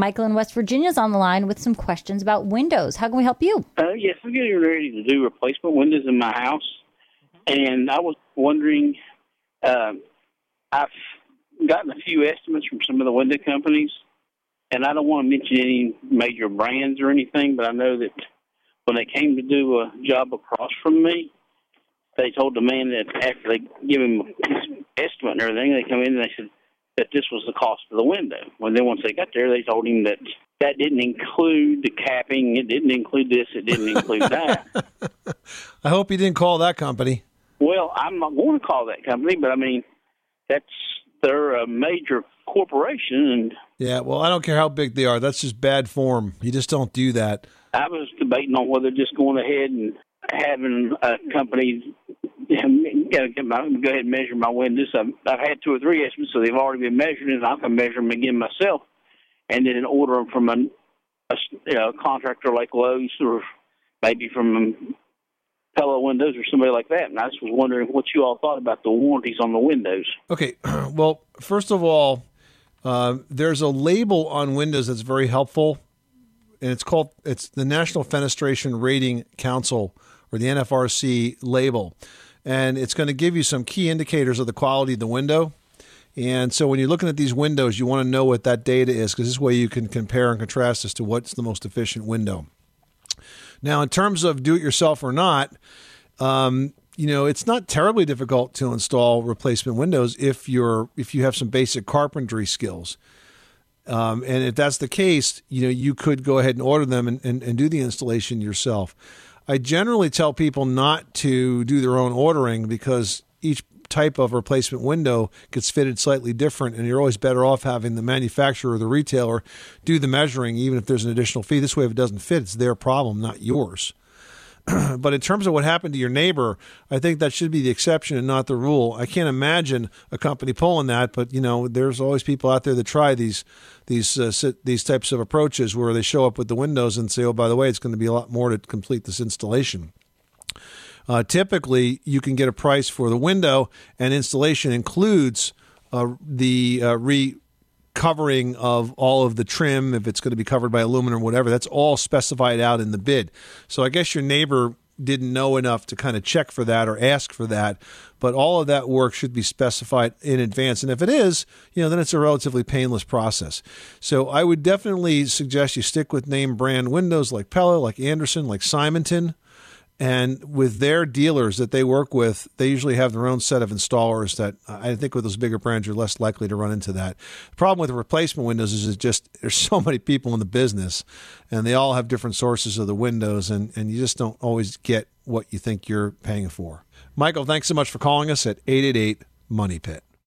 Michael in West Virginia is on the line with some questions about windows. How can we help you? Uh, yes, I'm getting ready to do replacement windows in my house, and I was wondering. Uh, I've gotten a few estimates from some of the window companies, and I don't want to mention any major brands or anything, but I know that when they came to do a job across from me, they told the man that after they give him his estimate and everything, they come in and they said that this was the cost of the window. Well, then once they got there, they told him that that didn't include the capping, it didn't include this, it didn't include that. I hope you didn't call that company. Well, I'm not going to call that company, but I mean, that's they're a major corporation, and Yeah, well, I don't care how big they are. That's just bad form. You just don't do that. I was debating on whether just going ahead and having a company know, get my, go ahead and measure my windows. I've, I've had two or three estimates, so they've already been measured, and I can measure them again myself, and then order them from a, a you know, contractor like Lowe's or maybe from Pella Windows or somebody like that. And I just was wondering what you all thought about the warranties on the windows. Okay, well, first of all, uh, there's a label on windows that's very helpful, and it's called it's the National Fenestration Rating Council or the NFRC label, and it's going to give you some key indicators of the quality of the window. And so when you're looking at these windows, you want to know what that data is because this way you can compare and contrast as to what's the most efficient window. Now, in terms of do it yourself or not, um, you know, it's not terribly difficult to install replacement windows if you're if you have some basic carpentry skills. Um, and if that's the case, you know, you could go ahead and order them and, and, and do the installation yourself. I generally tell people not to do their own ordering because each type of replacement window gets fitted slightly different, and you're always better off having the manufacturer or the retailer do the measuring, even if there's an additional fee. This way, if it doesn't fit, it's their problem, not yours. but in terms of what happened to your neighbor, I think that should be the exception and not the rule. I can't imagine a company pulling that, but you know, there's always people out there that try these these uh, these types of approaches where they show up with the windows and say, "Oh, by the way, it's going to be a lot more to complete this installation." Uh, typically, you can get a price for the window, and installation includes uh, the uh, re covering of all of the trim, if it's going to be covered by aluminum or whatever, that's all specified out in the bid. So I guess your neighbor didn't know enough to kind of check for that or ask for that, but all of that work should be specified in advance. And if it is, you know, then it's a relatively painless process. So I would definitely suggest you stick with name brand windows like Pella, like Andersen, like Simonton. And with their dealers that they work with, they usually have their own set of installers that I think with those bigger brands, you're less likely to run into that. The problem with replacement windows is it just there's so many people in the business and they all have different sources of the windows, and, and you just don't always get what you think you're paying for. Michael, thanks so much for calling us at 888 Money Pit.